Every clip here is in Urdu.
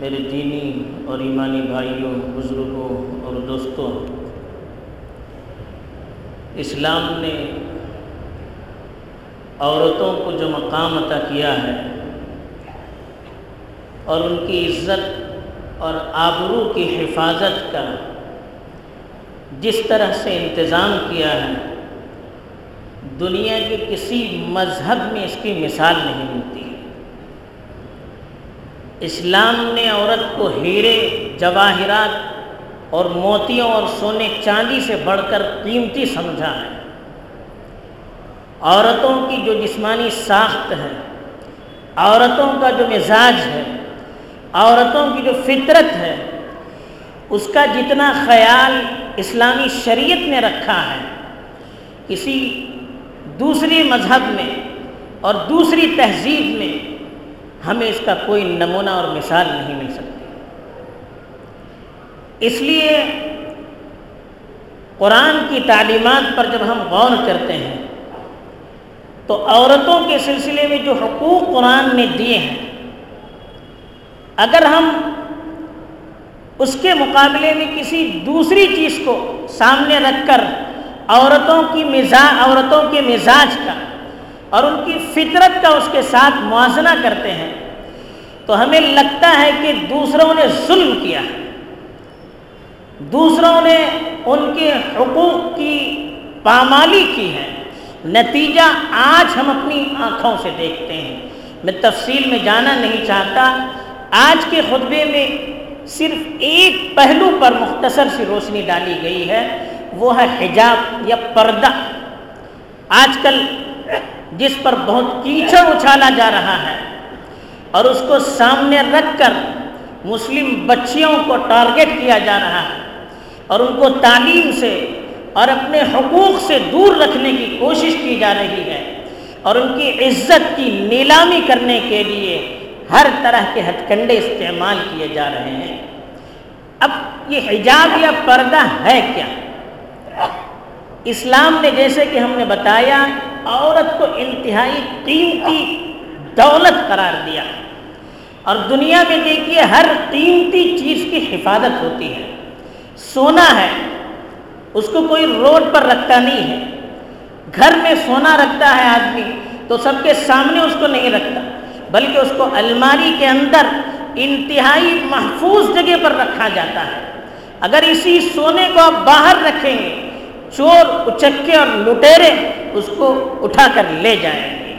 میرے دینی اور ایمانی بھائیوں، بزرگوں اور دوستوں، اسلام نے عورتوں کو جو مقام عطا کیا ہے اور ان کی عزت اور آبرو کی حفاظت کا جس طرح سے انتظام کیا ہے، دنیا کے کسی مذہب میں اس کی مثال نہیں ملتی۔ اسلام نے عورت کو ہیرے، جواہرات اور موتیوں اور سونے چاندی سے بڑھ کر قیمتی سمجھا ہے۔ عورتوں کی جو جسمانی ساخت ہے، عورتوں کا جو مزاج ہے، عورتوں کی جو فطرت ہے، اس کا جتنا خیال اسلامی شریعت نے رکھا ہے، کسی دوسری مذہب میں اور دوسری تہذیب میں ہمیں اس کا کوئی نمونہ اور مثال نہیں مل سکتی۔ اس لیے قرآن کی تعلیمات پر جب ہم غور کرتے ہیں، تو عورتوں کے سلسلے میں جو حقوق قرآن نے دیے ہیں، اگر ہم اس کے مقابلے میں کسی دوسری چیز کو سامنے رکھ کر عورتوں کی مزاج عورتوں کے مزاج کا اور ان کی فطرت کا اس کے ساتھ موازنہ کرتے ہیں، تو ہمیں لگتا ہے کہ دوسروں نے ظلم کیا ہے۔ دوسروں نے ان کے حقوق کی پامالی کی ہے۔ نتیجہ آج ہم اپنی آنکھوں سے دیکھتے ہیں۔ میں تفصیل میں جانا نہیں چاہتا۔ آج کے خطبے میں صرف ایک پہلو پر مختصر سی روشنی ڈالی گئی ہے۔ وہ ہے حجاب یا پردہ۔ آج کل جس پر بہت کیچڑ اچھالا جا رہا ہے اور اس کو سامنے رکھ کر مسلم بچیوں کو ٹارگٹ کیا جا رہا ہے اور ان کو تعلیم سے اور اپنے حقوق سے دور رکھنے کی کوشش کی جا رہی ہے اور ان کی عزت کی نیلامی کرنے کے لیے ہر طرح کے ہتھ کنڈے استعمال کیے جا رہے ہیں۔ اب یہ حجاب یا پردہ ہے کیا؟ اسلام نے جیسے کہ ہم نے بتایا عورت کو انتہائی قیمتی دولت قرار دیا اور دنیا میں دیکھیے، ہر قیمتی چیز کی حفاظت ہوتی ہے۔ سونا ہے، اس کو کوئی روڈ پر رکھتا نہیں ہے۔ گھر میں سونا رکھتا ہے آدمی، تو سب کے سامنے اس کو نہیں رکھتا، بلکہ اس کو الماری کے اندر انتہائی محفوظ جگہ پر رکھا جاتا ہے۔ اگر اسی سونے کو آپ باہر رکھیں گے، چور، اچکے اور لٹیرے اس کو اٹھا کر لے جائیں گے۔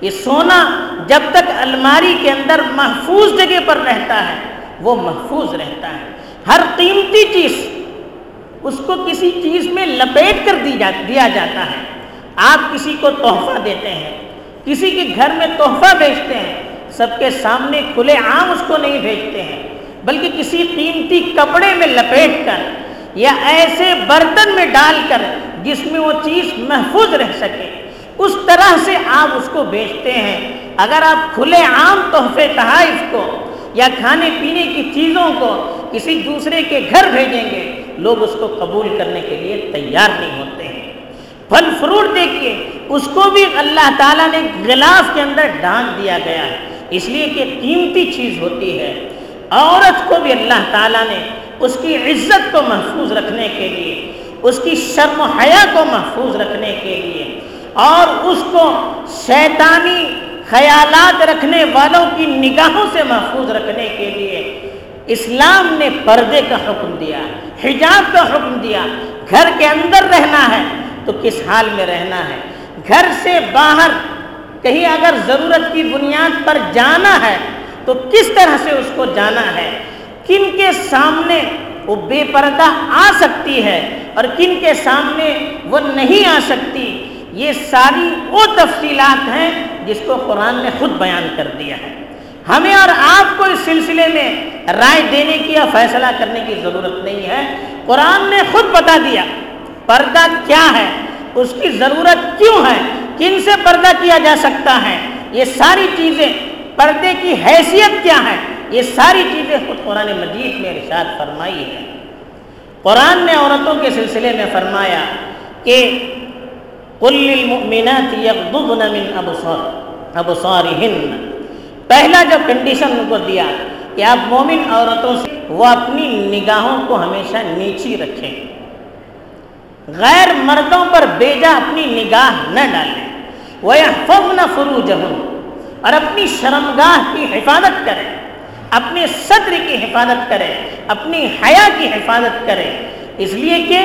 یہ سونا جب تک الماری کے اندر محفوظ جگہ پر رہتا ہے، وہ محفوظ رہتا ہے۔ ہر قیمتی چیز اس کو کسی چیز میں لپیٹ کر دی جا دیا جاتا ہے۔ آپ کسی کو تحفہ دیتے ہیں، کسی کے گھر میں تحفہ بیچتے ہیں، سب کے سامنے کھلے عام اس کو نہیں بھیجتے ہیں، بلکہ کسی قیمتی کپڑے میں لپیٹ کر یا ایسے برتن میں ڈال کر جس میں وہ چیز محفوظ رہ سکے۔ اس طرح سے آپ اس کو بیچتے ہیں۔ اگر آپ کھلے عام تحفے تحائف کو یا کھانے پینے کی چیزوں کو کسی دوسرے کے گھر بھیجیں گے، لوگ اس کو قبول کرنے کے لیے تیار نہیں ہوتے ہیں۔ پھل فروٹ دیکھیے، اس کو بھی اللہ تعالیٰ نے غلاف کے اندر ڈھانک دیا گیا ہے۔ اس لیے کہ قیمتی چیز ہوتی ہے۔ عورت کو بھی اللہ تعالیٰ نے اس کی عزت کو محفوظ رکھنے کے لیے اس کی شرم و حیا کو محفوظ رکھنے کے لیے اور اس کو شیطانی خیالات رکھنے والوں کی نگاہوں سے محفوظ رکھنے کے لیے اسلام نے پردے کا حکم دیا، حجاب کا حکم دیا، گھر کے اندر رہنا ہے تو کس حال میں رہنا ہے؟ گھر سے باہر کہیں اگر ضرورت کی بنیاد پر جانا ہے تو کس طرح سے اس کو جانا ہے؟ کن کے سامنے وہ بے پردہ آ سکتی ہے اور کن کے سامنے وہ نہیں آ سکتی، یہ ساری وہ تفصیلات ہیں جس کو قرآن نے خود بیان کر دیا ہے۔ ہمیں اور آپ کو اس سلسلے میں رائے دینے کی یا فیصلہ کرنے کی ضرورت نہیں ہے۔ قرآن نے خود بتا دیا، پردہ کیا ہے؟ اس کی ضرورت کیوں ہے؟ کن سے پردہ کیا جا سکتا ہے؟ یہ ساری چیزیں، پردے کی حیثیت کیا ہے؟ یہ ساری چیزیں خود قرآن مجید میں ارشاد فرمائی ہے قرآن نے عورتوں کے سلسلے میں فرمایا کہ قل للمؤمنات یغضضن من ابصار ابصارهن۔ پہلا جو کنڈیشن ان کو دیا کہ آپ مومن عورتوں سے وہ اپنی نگاہوں کو ہمیشہ نیچی رکھیں۔ غیر مردوں پر بیجا اپنی نگاہ نہ ڈالیں۔ وہ فض نہ فرو اور اپنی شرمگاہ کی حفاظت کریں۔ اپنے صدر کی حفاظت کریں اپنی حیا کی حفاظت کریں اس لیے کہ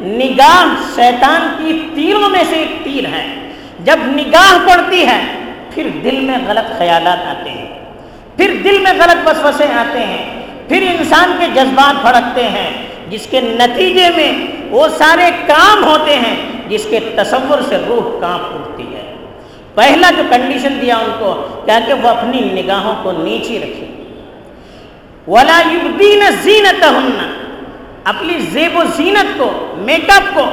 نگاہ شیطان کی تیروں میں سے ایک تیر ہے۔ جب نگاہ پڑتی ہے، پھر دل میں غلط خیالات آتے ہیں۔ پھر دل میں غلط وسوسے آتے ہیں۔ پھر انسان کے جذبات بھڑکتے ہیں۔ جس کے نتیجے میں وہ سارے کام ہوتے ہیں، جس کے تصور سے روح کانپ اٹھتی ہے۔ پہلا جو کنڈیشن دیا ان کو، کیا کہ وہ اپنی نگاہوں کو نیچی رکھے۔ ولا یبدین زینت اپنی زیب و زینت کو، میک اپ کو،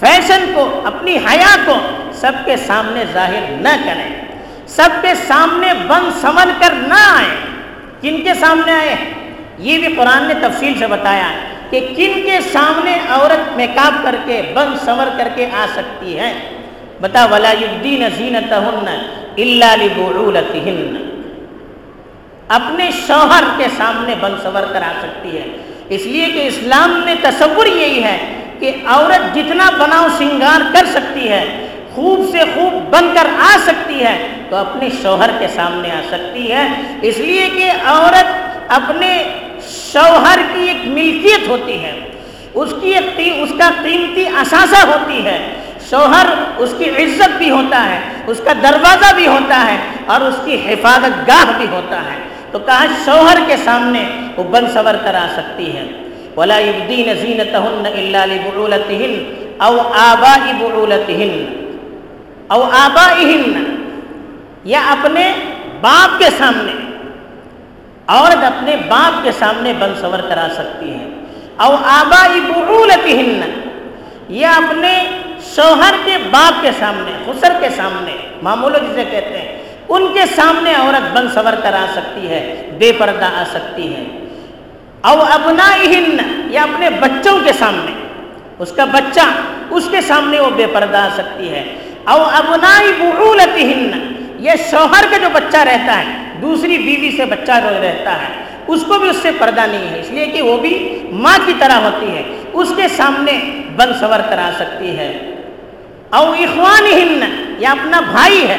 فیشن کو، اپنی حیا کو سب کے سامنے ظاہر نہ کریں۔ سب کے سامنے بند سمن کر نہ آئے کن کے سامنے آئے؟ یہ بھی قرآن نے تفصیل سے بتایا کہ کن کے سامنے عورت میک اپ کر کے بند سمر کر کے آ سکتی ہے۔ بتا، ولا الدین زینت اللہ اپنے شوہر کے سامنے بند سور کر آ سکتی ہے۔ اس لیے کہ اسلام میں تصور یہی ہے کہ عورت جتنا بناؤ سنگار کر سکتی ہے، خوب سے خوب بن کر آ سکتی ہے، تو اپنے شوہر کے سامنے آ سکتی ہے۔ اس لیے کہ عورت اپنے شوہر کی ایک ملکیت ہوتی ہے، اس کی ایک اس کا قیمتی اثاثہ ہوتی ہے۔ شوہر اس کی عزت بھی ہوتا ہے، اس کا دروازہ بھی ہوتا ہے اور اس کی حفاظت گاہ بھی ہوتا ہے۔ تو کہا شوہر کے سامنے وہ بن سور کر آ سکتی ہے۔ ولا الدین زینت اللہ بولت او آبا بولت او آبا یا اپنے باپ کے سامنے عورت اپنے باپ کے سامنے بن سور کرا سکتی ہے۔ او آبا بولت یا اپنے شوہر کے باپ کے سامنے، خسر کے سامنے، معمولوں جسے کہتے ہیں ان کے سامنے عورت بن سور کر آ سکتی ہے، بے پردہ آ سکتی ہے۔ او ابنا یا اپنے بچوں کے سامنے۔ اس کا بچہ، اس کے سامنے وہ بے پردہ آ سکتی ہے۔ او ابنا بغولت یہ شوہر کا جو بچہ رہتا ہے، دوسری بیوی سے بچہ رہتا ہے، اس کو بھی اس سے پردہ نہیں ہے۔ اس لیے کہ وہ بھی ماں کی طرح ہوتی ہے۔ اس کے سامنے بن سور کرا سکتی ہے۔ او اخوان یا اپنا بھائی ہے۔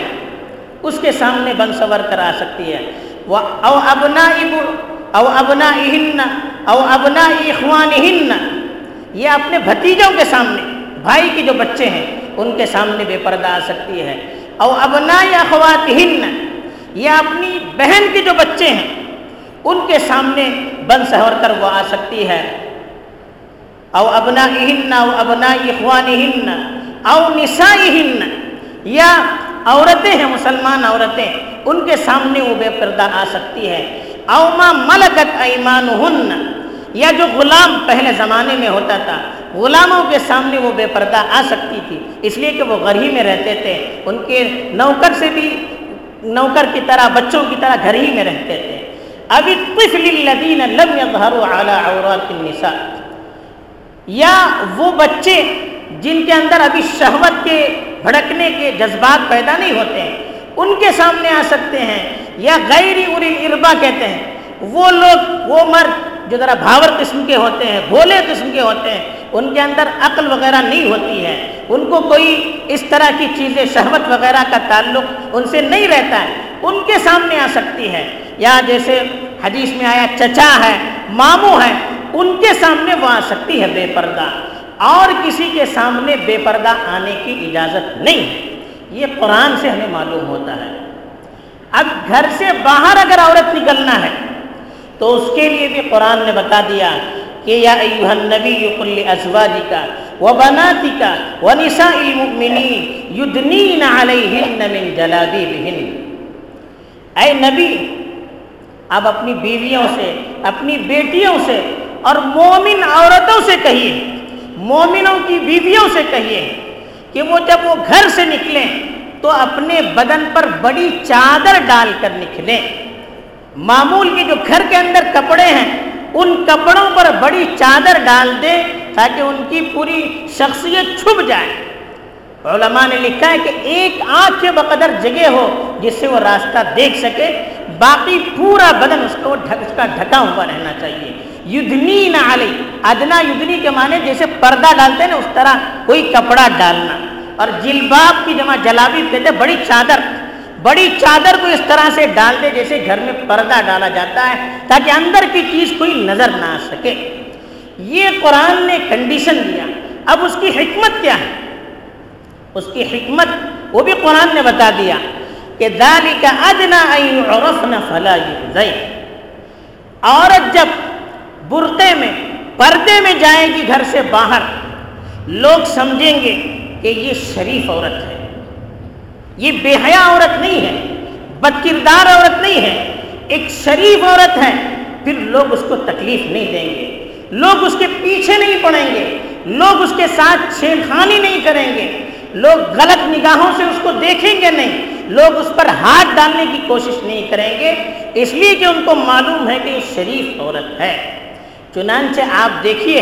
اس کے سامنے بن سور کرا سکتی ہے۔ وہ او ابنا او ابنا او ابنا اخوان یہ اپنے بھتیجوں کے سامنے، بھائی کے جو بچے ہیں، ان کے سامنے بے پردہ آ سکتی ہے۔ او ابنا یا اخوات یا اپنی بہن کے جو بچے ہیں، ان کے سامنے بن سہور کر وہ آ سکتی ہے۔ او ابنا او ابنا اخوان او نسا یا عورتیں ہیں، مسلمان عورتیں، ان کے سامنے وہ بے پردہ آ سکتی ہے۔ اوما ملکت ایمان یا جو غلام پہلے زمانے میں ہوتا تھا، غلاموں کے سامنے وہ بے پردہ آ سکتی تھی۔ اس لیے کہ وہ گھر ہی میں رہتے تھے، ان کے نوکر سے بھی، نوکر کی طرح، بچوں کی طرح گھر ہی میں رہتے تھے۔ ابھی الذین لم يظهروا على عورات النساء۔ یا وہ بچے جن کے اندر ابھی شہوت کے بھڑکنے کے جذبات پیدا نہیں ہوتے ہیں۔ ان کے سامنے آ سکتے ہیں۔ یا غیر اری اربا کہتے ہیں۔ وہ لوگ، وہ مرد جو ذرا بھاور قسم کے ہوتے ہیں، بھولے قسم کے ہوتے ہیں، ان کے اندر عقل وغیرہ نہیں ہوتی ہے۔ ان کو کوئی اس طرح کی چیزیں، شہوت وغیرہ کا تعلق ان سے نہیں رہتا ہے۔ ان کے سامنے آ سکتی ہے۔ یا جیسے حدیث میں آیا، چچا ہے، ماموں ہے، ان کے سامنے وہ آ سکتی ہے، بے پردہ۔ اور کسی کے سامنے بے پردہ آنے کی اجازت نہیں۔ ہے یہ قرآن سے ہمیں معلوم ہوتا ہے۔ اب گھر سے باہر اگر عورت نکلنا ہے، تو اس کے لیے بھی قرآن نے بتا دیا کہ یا ایوہ النبی کل ازواجکا و بناتکا و نساء المؤمنین یدنین علیہن من جلابیبہن۔ اے نبی آپ اپنی بیویوں سے، اپنی بیٹیوں سے اور مومن عورتوں سے کہیے۔ مومنوں کی بیویوں سے کہیے کہ وہ جب وہ گھر سے نکلیں تو اپنے بدن پر بڑی چادر ڈال کر نکلیں۔ معمول کے جو گھر کے اندر کپڑے ہیں، ان کپڑوں پر بڑی چادر ڈال دیں تاکہ ان کی پوری شخصیت چھپ جائے۔ علماء نے لکھا ہے کہ ایک آنکھ کے بقدر جگہ ہو جس سے وہ راستہ دیکھ سکے، باقی پورا بدن اس کو اس کا ڈھکا ہوا رہنا چاہیے۔ یدنی نہ علی، ادنا یدنی کے معنی جیسے پردہ ڈالتے ہیں نا، اس طرح کوئی کپڑا ڈالنا۔ اور جلباب کی جمع جلابی کہتے بڑی چادر۔ بڑی چادر کو اس طرح سے ڈال دے جیسے گھر میں پردہ ڈالا جاتا ہے، تاکہ اندر کی چیز کوئی نظر نہ آ سکے۔ یہ قرآن نے کنڈیشن دیا۔ اب اس کی حکمت کیا ہے؟ اس کی حکمت، وہ بھی قرآن نے بتا دیا کہ دالی کا ادنا فلا عورت جب برقے میں، پردے میں جائے گی گھر سے باہر۔ لوگ سمجھیں گے کہ یہ شریف عورت ہے۔ یہ بے حیا عورت نہیں ہے بد کردار عورت نہیں ہے۔ ایک شریف عورت ہے، پھر لوگ اس کو تکلیف نہیں دیں گے۔ لوگ اس کے پیچھے نہیں پڑیں گے۔ لوگ اس کے ساتھ چھیڑ خانی نہیں کریں گے۔ لوگ غلط نگاہوں سے اس کو دیکھیں گے نہیں۔ لوگ اس پر ہاتھ ڈالنے کی کوشش نہیں کریں گے۔ اس لیے کہ ان کو معلوم ہے کہ یہ شریف عورت ہے۔ چنانچہ آپ دیکھیے۔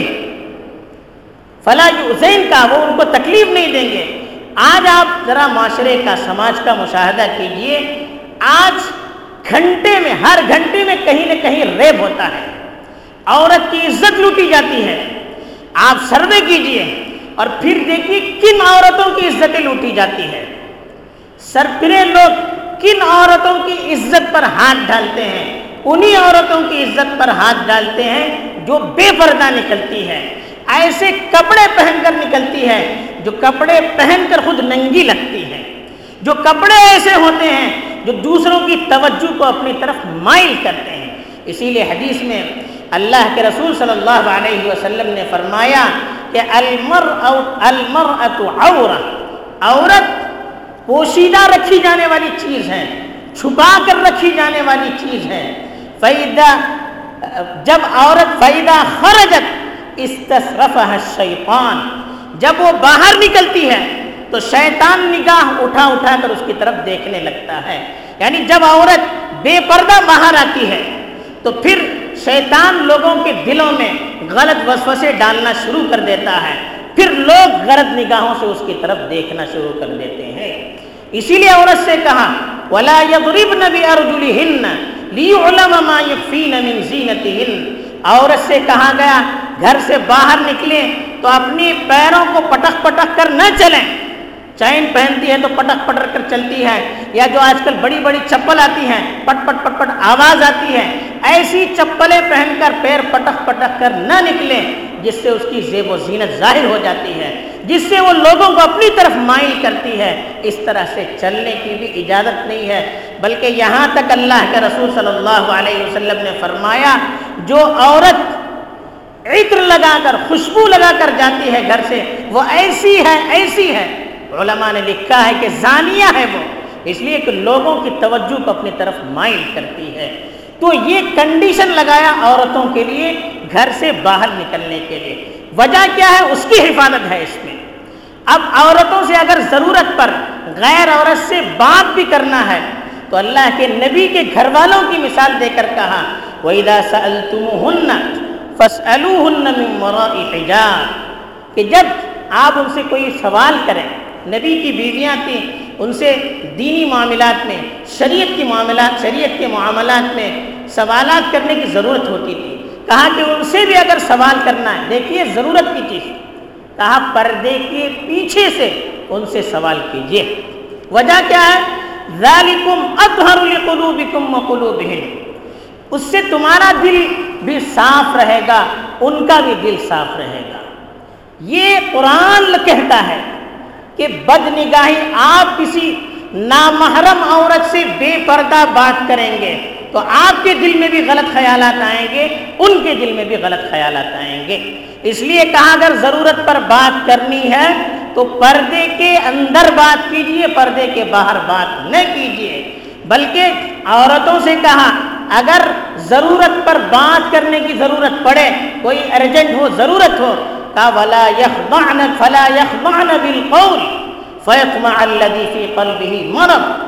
فلاں حسین کا وہ ان کو تکلیف نہیں دیں گے۔ آج آپ ذرا معاشرے کا، سماج کا مشاہدہ کیجیے۔ آج گھنٹے میں، ہر گھنٹے میں کہیں نہ کہیں ریب ہوتا ہے۔ عورت کی عزت لوٹی جاتی ہے۔ آپ سروے کیجیے۔ اور پھر دیکھیے کن عورتوں کی عزتیں لوٹی جاتی ہے سرپرے لوگ کن عورتوں کی عزت پر ہاتھ ڈالتے ہیں؟ انہی عورتوں کی عزت پر ہاتھ ڈالتے ہیں جو بے پردہ نکلتی ہے، ایسے کپڑے پہن کر نکلتی ہے جو کپڑے پہن کر خود ننگی لگتی ہے۔ جو کپڑے ایسے ہوتے ہیں جو دوسروں کی توجہ کو اپنی طرف مائل کرتے ہیں۔ اسی لیے حدیث میں اللہ کے رسول صلی اللہ علیہ وسلم نے فرمایا کہ المر المر عورت پوشیدہ رکھی جانے والی چیز ہے، چھپا کر رکھی جانے والی چیز ہے۔ فیدہ جب عورت فیدہ خرجت استصرف شیطان جب وہ باہر نکلتی ہے، تو شیطان نگاہ اٹھا اٹھا کر اس کی طرف دیکھنے لگتا ہے۔ یعنی جب عورت بے پردہ باہر آتی ہے، تو پھر شیطان لوگوں کے دلوں میں غلط وسوسے ڈالنا شروع کر دیتا ہے۔ پھر لوگ غلط نگاہوں سے اس کی طرف دیکھنا شروع کر دیتے ہیں۔ اسی لیے عورت سے کہا، ولا يضربن بارجلهن من عورت سے کہا گیا، گھر سے باہر نکلیں تو اپنی پیروں کو پٹک پٹک کر نہ چلیں۔ چین پہنتی ہے تو پٹک پٹک کر چلتی ہے، یا جو آج کل بڑی بڑی چپل آتی ہیں پٹ پٹ پٹ پٹ آواز آتی ہے، ایسی چپلیں پہن کر پیر پٹک پٹک کر نہ نکلیں۔ جس سے اس کی زیب و زینت ظاہر ہو جاتی ہے، جس سے وہ لوگوں کو اپنی طرف مائل کرتی ہے۔ اس طرح سے چلنے کی بھی اجازت نہیں ہے۔ بلکہ یہاں تک اللہ کے رسول صلی اللہ علیہ وسلم نے فرمایا، جو عورت عطر لگا کر، خوشبو لگا کر جاتی ہے گھر سے، وہ ایسی ہے ایسی ہے۔ علماء نے لکھا ہے کہ زانیہ ہے وہ۔ اس لیے کہ لوگوں کی توجہ کو اپنی طرف مائل کرتی ہے۔ تو یہ کنڈیشن لگایا عورتوں کے لیے گھر سے باہر نکلنے کے لیے۔ وجہ کیا ہے؟ اس کی حفاظت ہے اس میں۔ اب عورتوں سے اگر ضرورت پر غیر عورت سے بات بھی کرنا ہے، تو اللہ کے نبی کے گھر والوں کی مثال دے کر کہا، وَإِذَا سَأَلْتُمُهُنَّ فَاسْأَلُوهُنَّ مِن وَرَاءِ حِجَابٍ۔ کہ جب آپ ان سے کوئی سوال کریں، نبی کی بیویاں تھیں، ان سے دینی معاملات میں، شریعت کی معاملات، شریعت کے معاملات میں سوالات کرنے کی ضرورت ہوتی تھی۔ کہا کہ ان سے بھی اگر سوال کرنا ہے، دیکھیے ضرورت کی چیز۔ کہا پردے کے پیچھے سے ان سے سوال کیجیے وجہ کیا ہے؟ ذالکم اطہر لقلوبکم وقلوبہم۔ اس سے تمہارا دل بھی صاف رہے گا، ان کا بھی دل صاف رہے گا۔ یہ قرآن کہتا ہے کہ بد نگاہی آپ کسی نامحرم عورت سے بے پردہ بات کریں گے۔ تو آپ کے دل میں بھی غلط خیالات آئیں گے، ان کے دل میں بھی غلط خیالات آئیں گے۔ اس لیے کہا، اگر ضرورت پر بات کرنی ہے تو پردے کے اندر بات کیجیے، پردے کے باہر بات نہ کیجیے۔ بلکہ عورتوں سے کہا، اگر ضرورت پر بات کرنے کی ضرورت پڑے، کوئی ارجنٹ ہو، ضرورت ہو ولا يخضعن، فلا يخضعن بالقول فيطمع الذي في قلبه مرض۔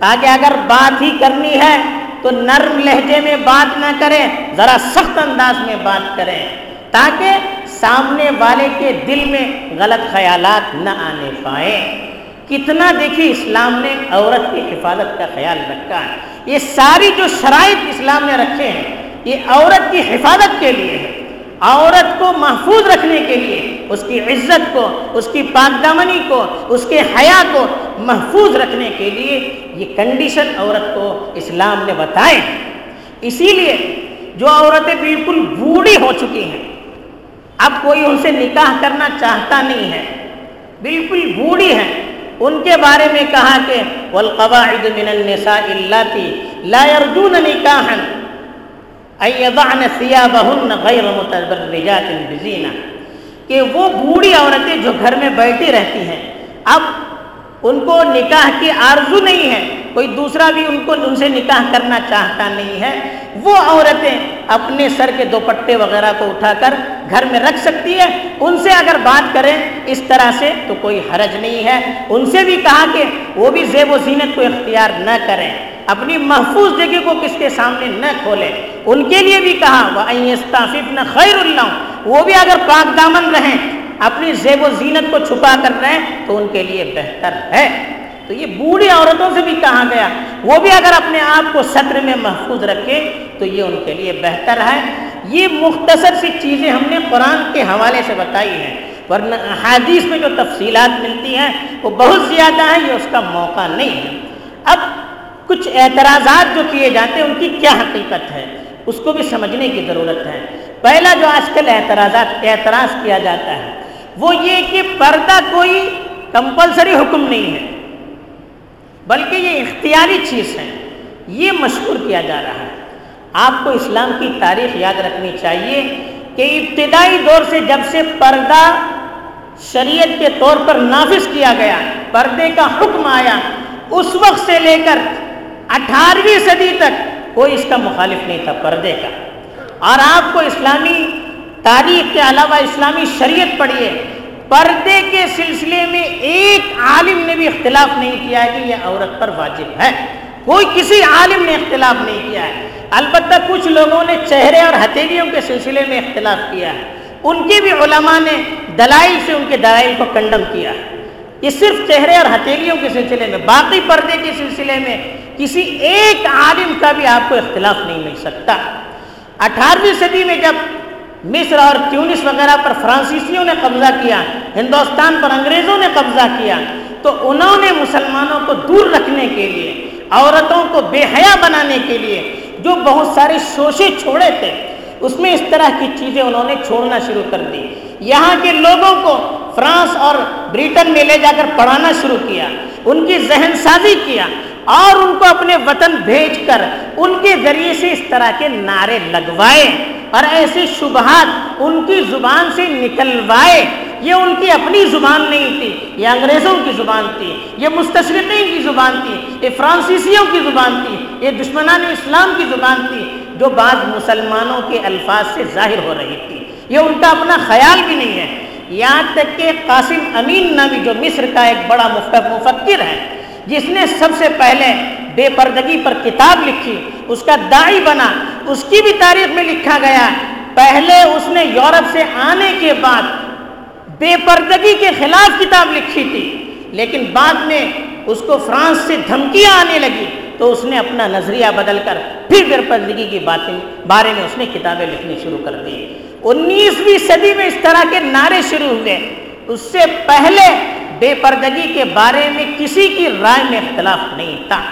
کہا کہ اگر بات ہی کرنی ہے تو نرم لہجے میں بات نہ کریں، ذرا سخت انداز میں بات کریں، تاکہ سامنے والے کے دل میں غلط خیالات نہ آنے پائیں۔ کتنا دیکھیے اسلام نے عورت کی حفاظت کا خیال رکھا ہے۔ یہ ساری جو شرائط اسلام نے رکھے ہیں، یہ عورت کی حفاظت کے لیے ہے۔ عورت کو محفوظ رکھنے کے لیے، اس کی عزت کو، اس کی پاک دامنی کو، اس کے حیا کو محفوظ رکھنے کے لیے یہ کنڈیشن عورت کو اسلام نے بتائے اسی لیے جو عورتیں بالکل بوڑھی ہو چکی ہیں، اب کوئی ان سے نکاح کرنا چاہتا نہیں ہے، بالکل بوڑھی ہیں۔ ان کے بارے میں کہا کہ والقواعد من النساء اللاتی لا يرجون نکاحا ایضعن ثیابہن غیر متبرجات بزینہ کہ وہ بوڑھی عورتیں جو گھر میں بیٹھی رہتی ہیں، اب ان کو نکاح کی آرزو نہیں ہے کوئی دوسرا بھی ان کو ان سے نکاح کرنا چاہتا نہیں ہے۔ وہ عورتیں اپنے سر کے دوپٹے وغیرہ کو اٹھا کر گھر میں رکھ سکتی ہے ان سے اگر بات کریں اس طرح سے تو کوئی حرج نہیں ہے۔ ان سے بھی کہا کہ وہ بھی زیب و زینت کو اختیار نہ کریں۔ اپنی محفوظ جگہ کو کس کے سامنے نہ کھولیں۔ ان کے لیے بھی کہا وہ نہ خیر اللہ وہ بھی اگر پاک دامن رہیں اپنی زیب و زینت کو چھپا کر رہیں تو ان کے لیے بہتر ہے۔ تو یہ بوڑھی عورتوں سے بھی کہا گیا، وہ بھی اگر اپنے آپ کو سطر میں محفوظ رکھے تو یہ ان کے لیے بہتر ہے۔ یہ مختصر سی چیزیں ہم نے قرآن کے حوالے سے بتائی ہیں، ورنہ حادیث میں جو تفصیلات ملتی ہیں وہ بہت زیادہ ہیں، یہ اس کا موقع نہیں ہے۔ اب کچھ اعتراضات جو کیے جاتے ہیں، ان کی کیا حقیقت ہے؟ اس کو بھی سمجھنے کی ضرورت ہے۔ پہلا جو آج کل اعتراضات، اعتراض کیا جاتا ہے وہ یہ کہ پردہ کوئی کمپلسری حکم نہیں ہے، بلکہ یہ اختیاری چیز ہے، یہ مشہور کیا جا رہا ہے۔ آپ کو اسلام کی تاریخ یاد رکھنی چاہیے کہ ابتدائی دور سے جب سے پردہ شریعت کے طور پر نافذ کیا گیا، پردے کا حکم آیا، اس وقت سے لے کر اٹھارہویں صدی تک کوئی اس کا مخالف نہیں تھا پردے کا۔ اور آپ کو اسلامی تاریخ کے علاوہ اسلامی شریعت پڑھیے پردے کے سلسلے میں ایک عالم نے بھی اختلاف نہیں کیا ہے کہ یہ عورت پر واجب ہے۔ کوئی کسی عالم نے اختلاف نہیں کیا ہے۔ البتہ کچھ لوگوں نے چہرے اور ہتھیلیوں کے سلسلے میں اختلاف کیا ہے۔ ان کے بھی علماء نے دلائل سے ان کے دلائل کو کنڈم کیا ہے۔ یہ صرف چہرے اور ہتھیلیوں کے سلسلے میں، باقی پردے کے سلسلے میں کسی ایک عالم کا بھی آپ کو اختلاف نہیں مل سکتا۔ اٹھارہویں صدی میں جب مصر اور ٹیونس وغیرہ پر فرانسیسیوں نے قبضہ کیا، ہندوستان پر انگریزوں نے قبضہ کیا۔ تو انہوں نے مسلمانوں کو دور رکھنے کے لیے، عورتوں کو بے حیا بنانے کے لیے جو بہت سارے شوشے چھوڑے تھے، اس میں اس طرح کی چیزیں انہوں نے چھوڑنا شروع کر دی۔ یہاں کے لوگوں کو فرانس اور بریٹن میں لے جا کر پڑھانا شروع کیا، ان کی ذہن سازی کیا۔ اور ان کو اپنے وطن بھیج کر ان کے ذریعے سے اس طرح کے نعرے لگوائے اور ایسی شبہات ان کی زبان سے نکلوائے یہ ان کی اپنی زبان نہیں تھی، یہ انگریزوں کی زبان تھی، یہ مستشرقین کی زبان تھی، یہ فرانسیسیوں کی زبان تھی، یہ دشمنان اسلام کی زبان تھی جو بعض مسلمانوں کے الفاظ سے ظاہر ہو رہی تھی۔ یہ ان کا اپنا خیال بھی نہیں ہے۔ یہاں تک کہ قاسم امین نامی جو مصر کا ایک بڑا مفکر ہے جس نے سب سے پہلے بے پردگی پر کتاب لکھی، اس کا دائی بنا، اس کی بھی تاریخ میں لکھا گیا۔ پہلے اس نے یورپ سے آنے کے بعد بے پردگی کے خلاف کتاب لکھی تھی، لیکن بعد میں اس کو فرانس سے دھمکیاں آنے لگی۔ تو اس نے اپنا نظریہ بدل کر پھر بے پردگی کی باتیں، بارے میں اس نے کتابیں لکھنی شروع کر دی۔ انیسویں صدی میں اس طرح کے نعرے شروع ہوئے۔ اس سے پہلے بے پردگی کے بارے میں کسی کی رائے میں اختلاف نہیں تھا۔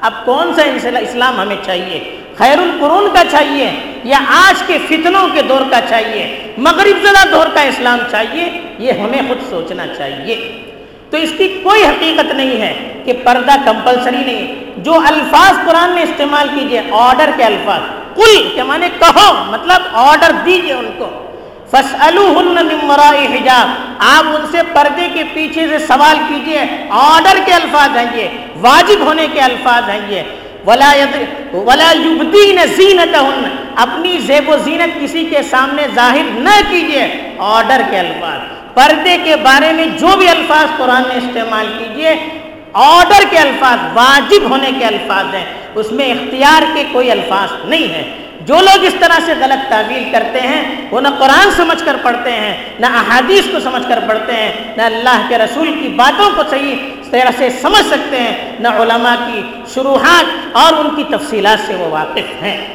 اب کون سا اسلام ہمیں چاہیے؟ خیر القرون کا چاہیے یا آج کے فتنوں کے دور کا چاہیے؟ مغرب زدہ دور کا اسلام چاہیے؟ یہ ہمیں خود سوچنا چاہیے۔ تو اس کی کوئی حقیقت نہیں ہے کہ پردہ کمپلسری نہیں جو الفاظ قرآن میں استعمال کیجیے، آرڈر کے الفاظ۔ کل کے معنی کہو مطلب آرڈر دیجیے ان کو۔ حجاب آپ ان سے پردے کے پیچھے سے سوال کیجیے، آرڈر کے الفاظ ہیں یہ واجب ہونے کے الفاظ ہیں یہ ولا یبدین زینتہن اپنی زیب و زینت کسی کے سامنے ظاہر نہ کیجیے، آرڈر کے الفاظ۔ پردے کے بارے میں جو بھی الفاظ قرآن میں استعمال کیجیے، آرڈر کے الفاظ، واجب ہونے کے الفاظ ہیں۔ اس میں اختیار کے کوئی الفاظ نہیں ہیں۔ جو لوگ اس طرح سے غلط تعویل کرتے ہیں، وہ نہ قرآن سمجھ کر پڑھتے ہیں، نہ احادیث کو سمجھ کر پڑھتے ہیں، نہ اللہ کے رسول کی باتوں کو صحیح طرح سے سمجھ سکتے ہیں، نہ علماء کی شروحات اور ان کی تفصیلات سے وہ واقف ہیں۔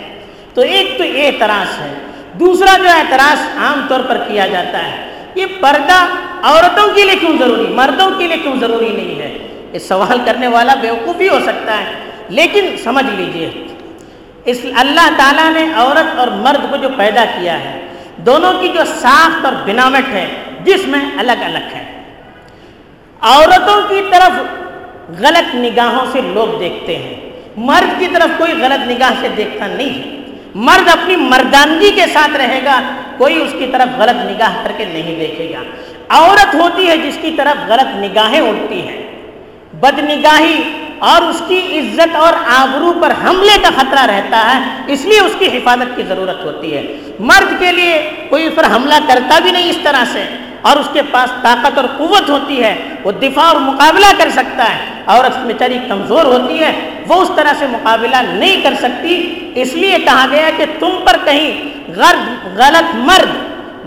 تو ایک تو یہ اعتراض ہے۔ دوسرا جو اعتراض عام طور پر کیا جاتا ہے، یہ پردہ عورتوں کے لیے کیوں ضروری، مردوں کے لیے کیوں ضروری نہیں ہے؟ یہ سوال کرنے والا بیوقوف بھی ہو سکتا ہے، لیکن سمجھ لیجیے۔ اس اللہ تعالیٰ نے عورت اور مرد کو جو پیدا کیا ہے، دونوں کی جو ساخت اور بناوٹ ہے، جس میں الگ الگ ہے۔ عورتوں کی طرف غلط نگاہوں سے لوگ دیکھتے ہیں۔ مرد کی طرف کوئی غلط نگاہ سے دیکھتا نہیں ہے۔ مرد اپنی مردانگی کے ساتھ رہے گا، کوئی اس کی طرف غلط نگاہ کر کے نہیں دیکھے گا۔ عورت ہوتی ہے جس کی طرف غلط نگاہیں اٹھتی ہیں۔ بد نگاہی اور اس کی عزت اور آبرو پر حملے کا خطرہ رہتا ہے، اس لیے اس کی حفاظت کی ضرورت ہوتی ہے۔ مرد کے لیے کوئی اس پر حملہ کرتا بھی نہیں اس طرح سے، اور اس کے پاس طاقت اور قوت ہوتی ہے، وہ دفاع اور مقابلہ کر سکتا ہے۔ عورت بیچاری کمزور ہوتی ہے، وہ اس طرح سے مقابلہ نہیں کر سکتی۔ اس لیے کہا گیا کہ تم پر کہیں غرض، غلط مرد،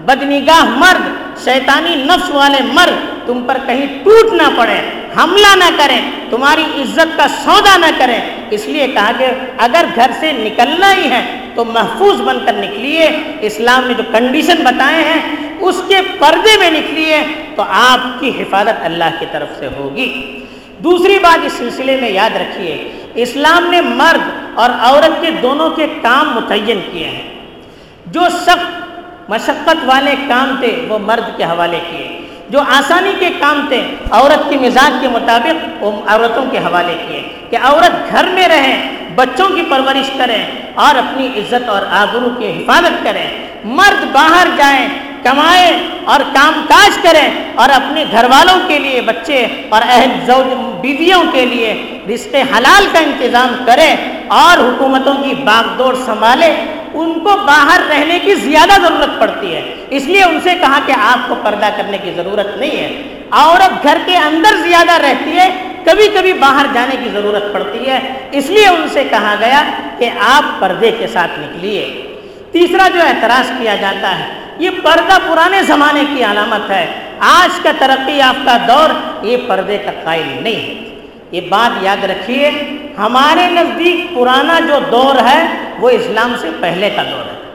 بدنگاہ مرد، شیطانی نفس والے مرد تم پر کہیں ٹوٹ نہ پڑے، حملہ نہ کریں تمہاری عزت کا سودا نہ کریں اس لیے کہا کہ اگر گھر سے نکلنا ہی ہے تو محفوظ بن کر نکلیے۔ اسلام نے جو کنڈیشن بتائے ہیں، اس کے پردے میں نکلیے تو آپ کی حفاظت اللہ کی طرف سے ہوگی۔ دوسری بات اس سلسلے میں یاد رکھیے، اسلام نے مرد اور عورت کے دونوں کے کام متعین کیے ہیں۔ جو سخت مشقت والے کام تھے، وہ مرد کے حوالے کیے۔ جو آسانی کے کام تھے، عورت کے مزاج کے مطابق وہ عورتوں کے حوالے کیے کہ عورت گھر میں رہیں، بچوں کی پرورش کریں اور اپنی عزت اور آبرو کی حفاظت کریں۔ مرد باہر جائیں، کمائیں اور کام کاج کریں اور اپنے گھر والوں کے لیے بچے اور اہل زوج بیویوں کے لیے رشتے حلال کا انتظام کریں اور حکومتوں کی باغ دوڑ سنبھالے ان کو باہر رہنے کی زیادہ ضرورت پڑتی ہے۔ اس لیے ان سے کہا کہ آپ کو پردہ کرنے کی ضرورت نہیں ہے۔ عورت گھر کے اندر زیادہ رہتی ہے کبھی کبھی باہر جانے کی ضرورت پڑتی ہے۔ اس لیے ان سے کہا گیا کہ آپ پردے کے ساتھ نکلیے۔ تیسرا جو اعتراض کیا جاتا ہے، یہ پردہ پرانے زمانے کی علامت ہے۔ آج کا ترقی یافتہ دور یہ پردے کا قائل نہیں ہے۔ یہ بات یاد رکھیے ہمارے نزدیک پرانا جو دور ہے، وہ اسلام سے پہلے کا دور ہے۔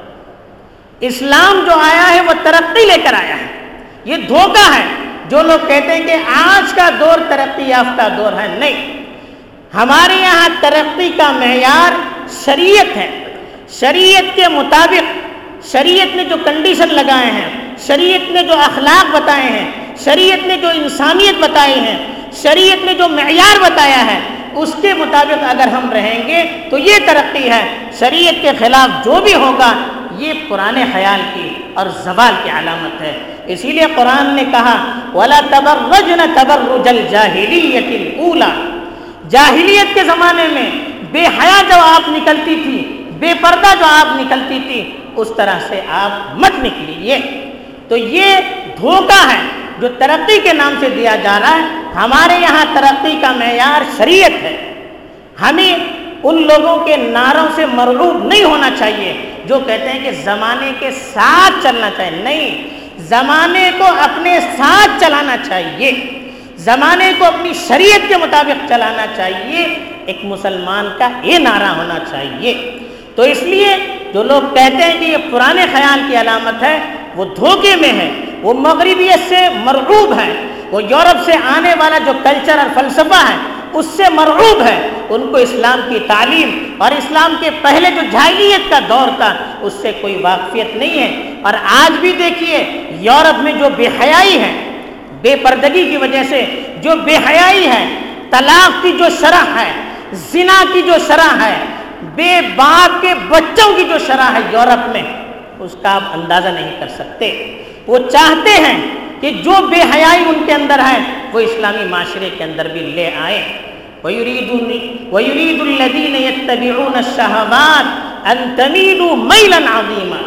اسلام جو آیا ہے، وہ ترقی لے کر آیا ہے۔ یہ دھوکہ ہے۔ جو لوگ کہتے ہیں کہ آج کا دور ترقی یافتہ دور ہے، نہیں۔ ہمارے یہاں ترقی کا معیار شریعت ہے۔ شریعت کے مطابق، شریعت نے جو کنڈیشن لگائے ہیں، شریعت نے جو اخلاق بتائے ہیں، شریعت نے جو انسانیت بتائی ہیں شریعت نے جو معیار بتایا ہے اس کے مطابق اگر ہم رہیں گے تو یہ ترقی ہے، شریعت کے خلاف جو بھی ہوگا، یہ پرانے خیال کی اور زوال کی علامت ہے۔ اسی لیے قرآن نے کہا، ولا تبرجن تبرج الجاہلیت الاولى جاہلیت کے زمانے میں بے حیا جو آپ نکلتی تھی، بے پردہ جو آپ نکلتی تھی، اس طرح سے آپ مت نکلیے۔ تو یہ دھوکہ ہے۔ جو ترقی کے نام سے دیا جا رہا ہے، ہمارے یہاں ترقی کا معیار شریعت ہے۔ ہمیں ان لوگوں کے نعروں سے مرغوب نہیں ہونا چاہیے جو کہتے ہیں کہ زمانے کے ساتھ چلنا چاہیے۔ نہیں، زمانے کو اپنے ساتھ چلانا چاہیے۔ زمانے کو اپنی شریعت کے مطابق چلانا چاہیے۔ ایک مسلمان کا یہ نعرہ ہونا چاہیے۔ تو اس لیے جو لوگ کہتے ہیں کہ یہ پرانے خیال کی علامت ہے، وہ دھوکے میں ہے۔ وہ مغربیت سے مرعوب ہے وہ یورپ سے آنے والا جو کلچر اور فلسفہ ہے اس سے مرعوب ہے ان کو اسلام کی تعلیم اور اسلام کے پہلے جو جاہلیت کا دور تھا، اس سے کوئی واقفیت نہیں ہے۔ اور آج بھی دیکھیے، یورپ میں جو بے حیائی ہے بے پردگی کی وجہ سے جو بے حیائی ہے طلاق کی جو شرح ہے، زنا کی جو شرح ہے، بے باپ کے بچوں کی جو شرح ہے یورپ میں، اس کا آپ اندازہ نہیں کر سکتے۔ وہ چاہتے ہیں کہ جو بے حیائی ان کے اندر ہے وہ اسلامی معاشرے کے اندر بھی لے آئے وَيُرِيدُ الَّذِينَ يَتَّبِعُونَ الشَّهَوَاتِ أَن تَمِيلُوا مَيْلًا عَظِيمًا۔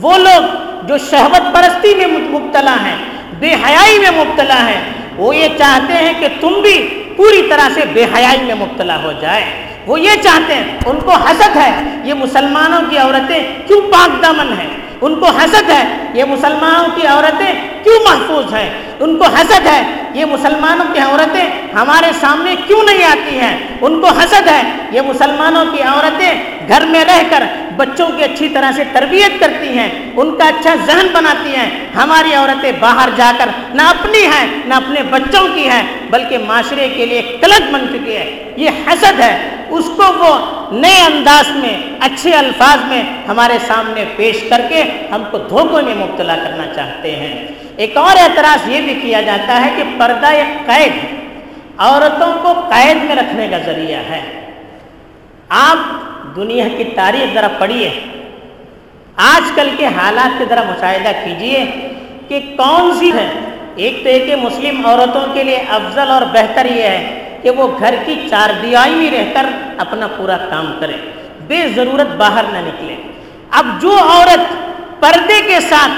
وہ لوگ جو شہوت پرستی میں مبتلا ہیں، بے حیائی میں مبتلا ہیں، وہ یہ چاہتے ہیں کہ تم بھی پوری طرح سے بے حیائی میں مبتلا ہو جائے۔ وہ یہ چاہتے ہیں، ان کو حسد ہے، یہ مسلمانوں کی عورتیں کیوں پاک دامن ہیں؟ ان کو حسد ہے، یہ مسلمانوں کی عورتیں کیوں محفوظ ہیں؟ ان کو حسد ہے، یہ مسلمانوں کی عورتیں ہمارے سامنے کیوں نہیں آتی ہیں؟ ان کو حسد ہے، یہ مسلمانوں کی عورتیں گھر میں رہ کر بچوں کی اچھی طرح سے تربیت کرتی ہیں، ان کا اچھا ذہن بناتی ہیں۔ ہماری عورتیں باہر جا کر نہ اپنی ہیں، نہ اپنے بچوں کی ہیں، بلکہ معاشرے کے لیے کلک بن چکی ہے۔ یہ حسد ہے۔ اس کو وہ نئے انداز میں، اچھے الفاظ میں ہمارے سامنے پیش کر کے ہم کو دھوکوں میں مبتلا کرنا چاہتے ہیں۔ ایک اور اعتراض یہ بھی کیا جاتا ہے کہ پردہ ایک قید عورتوں کو قید میں رکھنے کا ذریعہ ہے۔ آپ دنیا کی تاریخ ذرا پڑھیے۔ آج کل کے حالات کے ذرا مشاہدہ کیجیے کہ کون سی ہے؟ ایک تو ایک مسلم عورتوں کے لیے افضل اور بہتر یہ ہے کہ وہ گھر کی چار دیائی میں رہ کر اپنا پورا کام کرے بے ضرورت باہر نہ نکلے اب جو عورت پردے کے ساتھ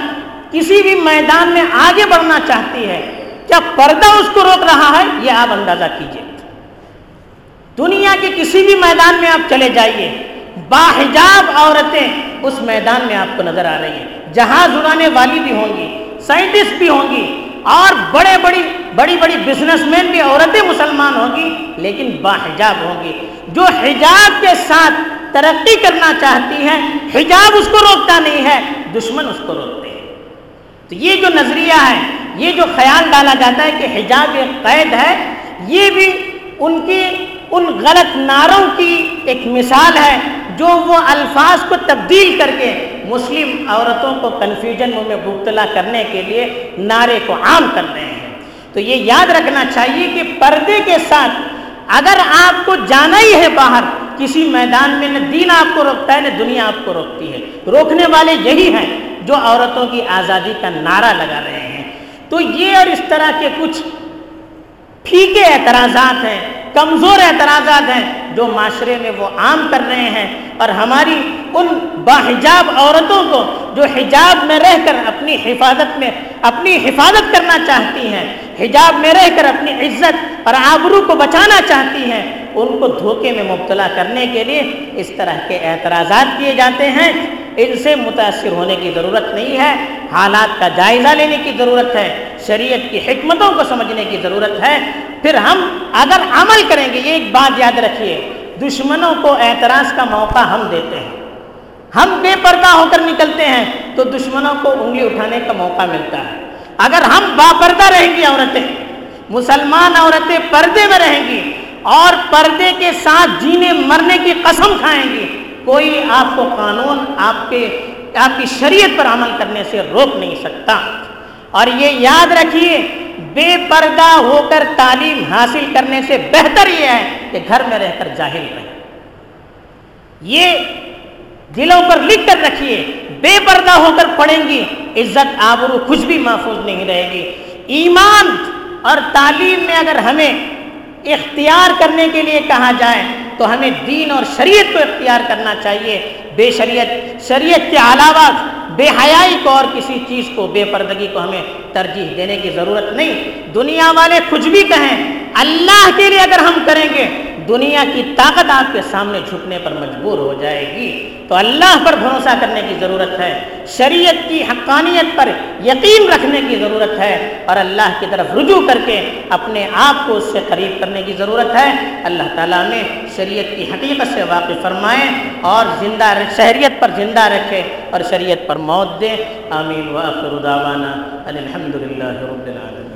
کسی بھی میدان میں آگے بڑھنا چاہتی ہے، کیا پردہ اس کو روک رہا ہے؟ یہ آپ اندازہ کیجیے دنیا کے کسی بھی میدان میں آپ چلے جائیے۔ باحجاب عورتیں اس میدان میں آپ کو نظر آ رہی ہیں۔ جہاز اڑانے والی بھی ہوں گی، سائنٹسٹ بھی ہوں گی اور بڑے بڑی بڑی بڑی بزنس مین بھی عورتیں مسلمان ہوں گی، لیکن باحجاب ہوں گی۔ جو حجاب کے ساتھ ترقی کرنا چاہتی ہیں، حجاب اس کو روکتا نہیں ہے، دشمن اس کو روکتے ہیں۔ تو یہ جو نظریہ ہے، یہ جو خیال ڈالا جاتا ہے کہ حجاب ایک قید ہے، یہ بھی ان کی ان غلط نعروں کی ایک مثال ہے جو وہ الفاظ کو تبدیل کر کے مسلم عورتوں کو کنفیوژن میں مبتلا کرنے کے لیے نعرے کو عام کر رہے ہیں۔ تو یہ یاد رکھنا چاہیے کہ پردے کے ساتھ اگر آپ کو جانا ہی ہے باہر، کسی میدان میں نہ دین آپ کو روکتا ہے، نہ دنیا آپ کو روکتی ہے۔ روکنے والے یہی ہیں جو عورتوں کی آزادی کا نعرہ لگا رہے ہیں۔ تو یہ اور اس طرح کے کچھ پھیکے اعتراضات ہیں کمزور اعتراضات ہیں جو معاشرے میں وہ عام کر رہے ہیں اور ہماری ان باحجاب عورتوں کو جو حجاب میں رہ کر اپنی حفاظت میں اپنی حفاظت کرنا چاہتی ہیں، حجاب میں رہ کر اپنی عزت اور آبرو کو بچانا چاہتی ہیں، ان کو دھوکے میں مبتلا کرنے کے لیے اس طرح کے اعتراضات کیے جاتے ہیں۔ ان سے متاثر ہونے کی ضرورت نہیں ہے، حالات کا جائزہ لینے کی ضرورت ہے۔ شریعت کی حکمتوں کو سمجھنے کی ضرورت ہے۔ پھر ہم اگر عمل کریں گے یہ ایک بات یاد رکھیے، دشمنوں کو اعتراض کا موقع ہم دیتے ہیں۔ ہم بے پردہ ہو کر نکلتے ہیں تو دشمنوں کو انگلی اٹھانے کا موقع ملتا ہے۔ اگر ہم باپردہ رہیں گی عورتیں، مسلمان عورتیں پردے میں رہیں گی اور پردے کے ساتھ جینے مرنے کی قسم کھائیں گی، کوئی آپ کو قانون، آپ کے، آپ کی شریعت پر عمل کرنے سے روک نہیں سکتا۔ اور یہ یاد رکھیے، بے پردہ ہو کر تعلیم حاصل کرنے سے بہتر یہ ہے کہ گھر میں رہ کر جاہل رہے یہ دلوں پر لکھ کر رکھیے، بے پردہ ہو کر پڑھیں گی، عزت، آبرو، کچھ بھی محفوظ نہیں رہے گی۔ ایمان اور تعلیم میں اگر ہمیں اختیار کرنے کے لیے کہا جائے، تو ہمیں دین اور شریعت کو اختیار کرنا چاہیے۔ بے شریعت شریعت کے علاوہ بے حیائی کو اور کسی چیز کو بے پردگی کو ہمیں ترجیح دینے کی ضرورت نہیں۔ دنیا والے کچھ بھی کہیں، اللہ کے لیے اگر ہم کریں گے، دنیا کی طاقت آپ کے سامنے جھکنے پر مجبور ہو جائے گی۔ تو اللہ پر بھروسہ کرنے کی ضرورت ہے، شریعت کی حقانیت پر یقین رکھنے کی ضرورت ہے اور اللہ کی طرف رجوع کر کے اپنے آپ کو اس سے قریب کرنے کی ضرورت ہے۔ اللہ تعالیٰ نے شریعت کی حقیقت سے واقف فرمائیں اور زندہ شہریت پر زندہ رکھے اور شریعت پر موت دے۔ آمین۔ واخر دعوانا الحمد للہ رب العالمین۔